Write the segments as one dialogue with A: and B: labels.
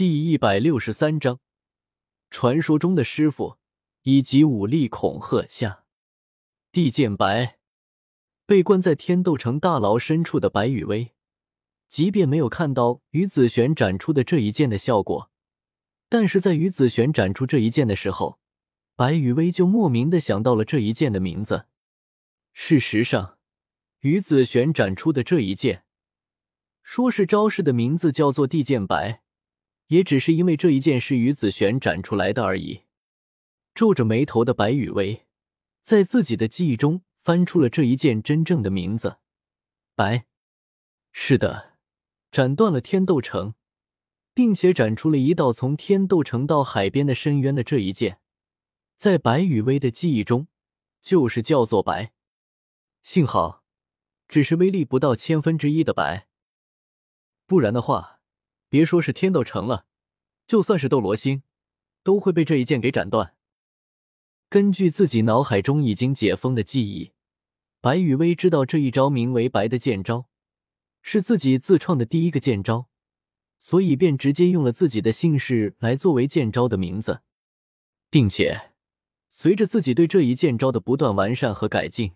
A: 第一百六十三章，传说中的师傅以及武力恐吓下，地剑白被关在天斗城大牢深处的白羽薇，即便没有看到于子璇展出的这一剑的效果，但是在于子璇展出这一剑的时候，白羽薇就莫名的想到了这一剑的名字。事实上，于子璇展出的这一剑，说是招式的名字叫做地剑白。也只是因为这一件是于子璇展出来的而已。皱着眉头的白羽薇，在自己的记忆中翻出了这一件真正的名字——白。是的，斩断了天斗城，并且斩出了一道从天斗城到海边的深渊的这一剑，在白羽薇的记忆中，就是叫做白。幸好，只是威力不到千分之一的白，不然的话。别说是天斗城了，就算是斗罗星，都会被这一剑给斩断。根据自己脑海中已经解封的记忆，白羽薇知道这一招名为“白”的剑招，是自己自创的第一个剑招，所以便直接用了自己的姓氏来作为剑招的名字，并且随着自己对这一剑招的不断完善和改进，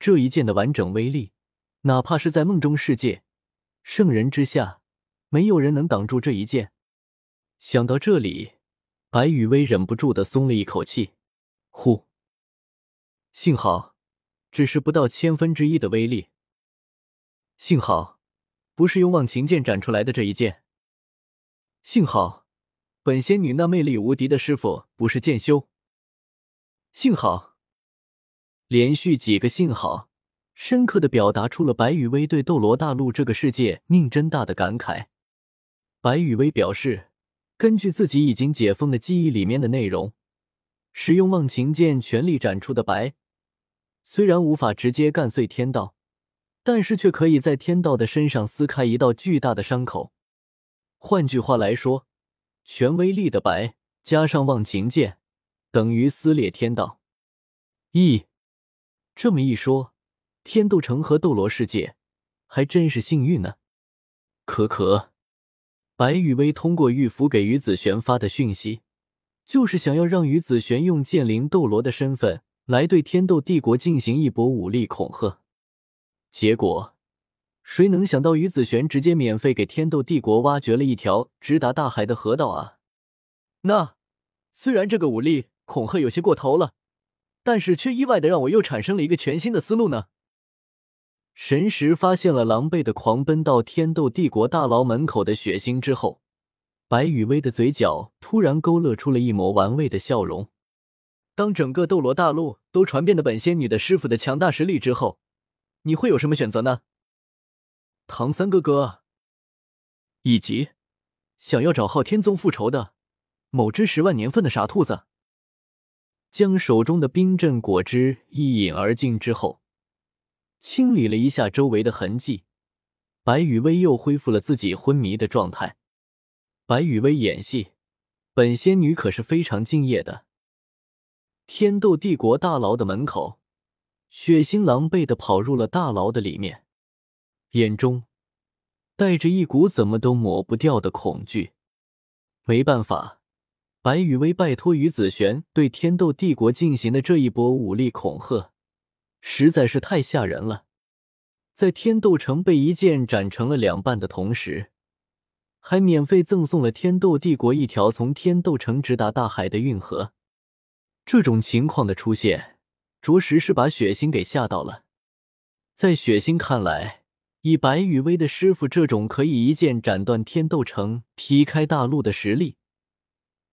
A: 这一剑的完整威力，哪怕是在梦中世界，圣人之下。没有人能挡住这一剑。想到这里，白羽薇忍不住的松了一口气。呼，幸好，只是不到千分之一的威力。幸好，不是用忘情剑斩出来的这一剑。幸好，本仙女那魅力无敌的师傅不是剑修。幸好，连续几个幸好，深刻的表达出了白羽薇对斗罗大陆这个世界命真大的感慨。白羽薇表示，根据自己已经解封的记忆里面的内容，使用忘情剑全力斩出的白，虽然无法直接干碎天道，但是却可以在天道的身上撕开一道巨大的伤口。换句话来说，全威力的白加上忘情剑，等于撕裂天道。咦，这么一说，天斗城和斗罗世界还真是幸运呢。可可。白羽薇通过玉符给于子璇发的讯息，就是想要让于子璇用剑灵斗罗的身份来对天斗帝国进行一波武力恐吓。结果，谁能想到于子璇直接免费给天斗帝国挖掘了一条直达大海的河道啊！那虽然这个武力恐吓有些过头了，但是却意外的让我又产生了一个全新的思路呢。神识发现了狼狈的狂奔到天斗帝国大牢门口的血腥之后，白羽薇的嘴角突然勾勒出了一抹玩味的笑容。当整个斗罗大陆都传遍了本仙女的师傅的强大实力之后，你会有什么选择呢？唐三哥哥，以及想要找昊天宗复仇的某只十万年份的傻兔子，将手中的冰镇果汁一饮而尽之后。清理了一下周围的痕迹，白雨薇又恢复了自己昏迷的状态。白雨薇演戏，本仙女可是非常敬业的。天斗帝国大牢的门口，血腥狼狈的跑入了大牢的里面，眼中带着一股怎么都抹不掉的恐惧。没办法，白雨薇拜托于子璇对天斗帝国进行的这一波武力恐吓。实在是太吓人了，在天斗城被一剑斩成了两半的同时，还免费赠送了天斗帝国一条从天斗城直达大海的运河。这种情况的出现，着实是把血腥给吓到了。在血腥看来，以白羽薇的师傅这种可以一剑斩断天斗城、劈开大陆的实力，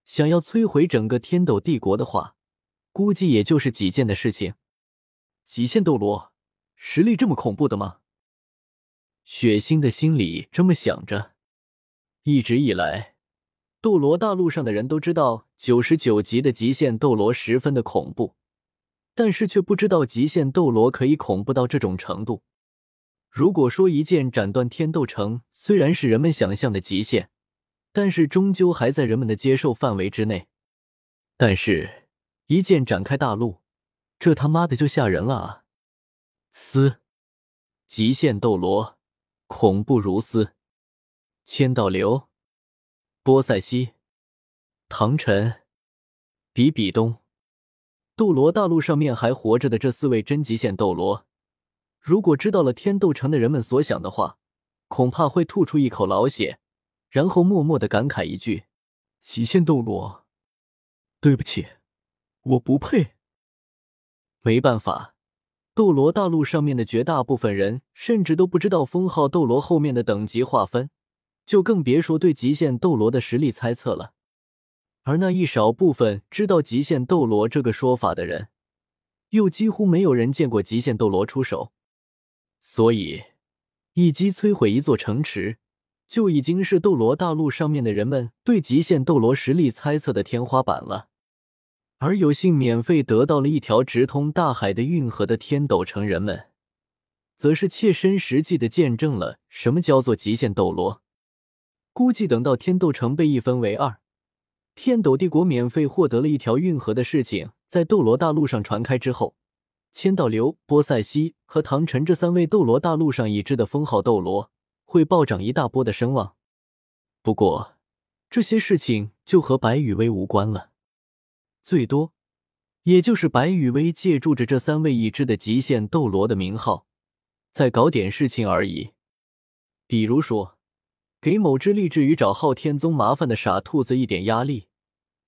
A: 想要摧毁整个天斗帝国的话，估计也就是几件的事情。极限斗罗，实力这么恐怖的吗？血腥的心里这么想着。一直以来，斗罗大陆上的人都知道九十九级的极限斗罗十分的恐怖，但是却不知道极限斗罗可以恐怖到这种程度。如果说一剑斩断天斗城，虽然是人们想象的极限，但是终究还在人们的接受范围之内。但是，一剑展开大陆。这他妈的就吓人了啊！嘶，极限斗罗，恐怖如斯。千道流，波塞西、唐晨、比比东，斗罗大陆上面还活着的这四位真极限斗罗，如果知道了天斗城的人们所想的话，恐怕会吐出一口老血，然后默默的感慨一句：“极限斗罗，对不起，我不配。”没办法，斗罗大陆上面的绝大部分人甚至都不知道封号斗罗后面的等级划分。就更别说对极限斗罗的实力猜测了，而那一少部分知道极限斗罗这个说法的人，又几乎没有人见过极限斗罗出手，所以一击摧毁一座城池，就已经是斗罗大陆上面的人们对极限斗罗实力猜测的天花板了。而有幸免费得到了一条直通大海的运河的天斗城人们，则是切身实际的见证了什么叫做极限斗罗。估计等到天斗城被一分为二，天斗帝国免费获得了一条运河的事情在斗罗大陆上传开之后，千道流、波塞西和唐晨这三位斗罗大陆上已知的封号斗罗会暴涨一大波的声望。不过，这些事情就和白羽薇无关了，最多也就是白羽薇借助着这三位已知的极限斗罗的名号，在搞点事情而已，比如说。给某只立志于找昊天宗麻烦的傻兔子一点压力，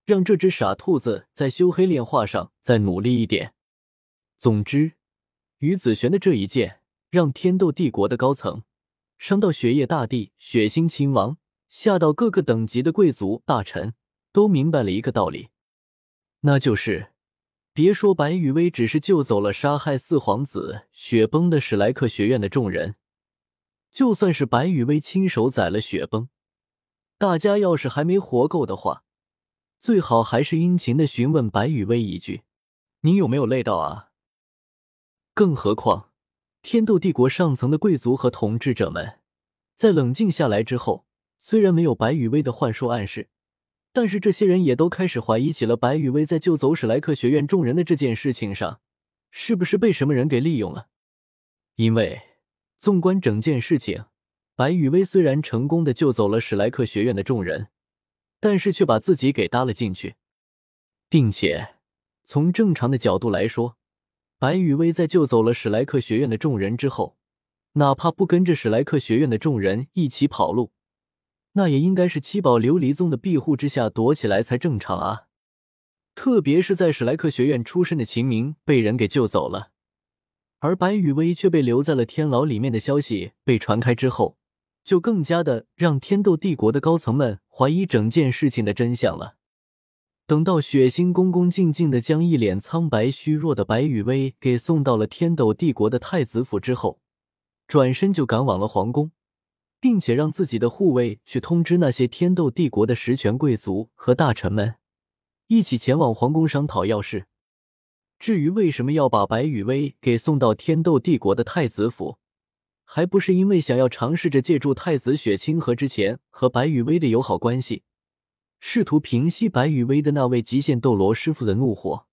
A: 让这只傻兔子在修黑炼化上再努力一点。总之，于子璇的这一剑，让天斗帝国的高层，伤到雪夜大帝、血腥亲王，下到各个等级的贵族大臣，都明白了一个道理，那就是，别说白羽薇只是救走了杀害四皇子、雪崩的史莱克学院的众人。就算是白羽薇亲手宰了雪崩，大家要是还没活够的话，最好还是殷勤的询问白羽薇一句：“你有没有累到啊？”更何况，天斗帝国上层的贵族和统治者们，在冷静下来之后，虽然没有白羽薇的幻术暗示，但是这些人也都开始怀疑起了白羽薇在救走史莱克学院众人的这件事情上，是不是被什么人给利用了？因为。纵观整件事情，白羽薇虽然成功的救走了史莱克学院的众人，但是却把自己给搭了进去，并且从正常的角度来说，白羽薇在救走了史莱克学院的众人之后，哪怕不跟着史莱克学院的众人一起跑路，那也应该是七宝琉璃宗的庇护之下躲起来才正常啊！特别是在史莱克学院出身的秦明被人给救走了。而白羽薇却被留在了天牢里面的消息被传开之后，就更加的让天斗帝国的高层们怀疑整件事情的真相了。等到血腥恭恭敬敬的将一脸苍白虚弱的白羽薇给送到了天斗帝国的太子府之后，转身就赶往了皇宫，并且让自己的护卫去通知那些天斗帝国的实权贵族和大臣们，一起前往皇宫商讨要事。至于为什么要把白羽薇给送到天斗帝国的太子府，还不是因为想要尝试着借助太子雪清河之前和白羽薇的友好关系，试图平息白羽薇的那位极限斗罗师傅的怒火。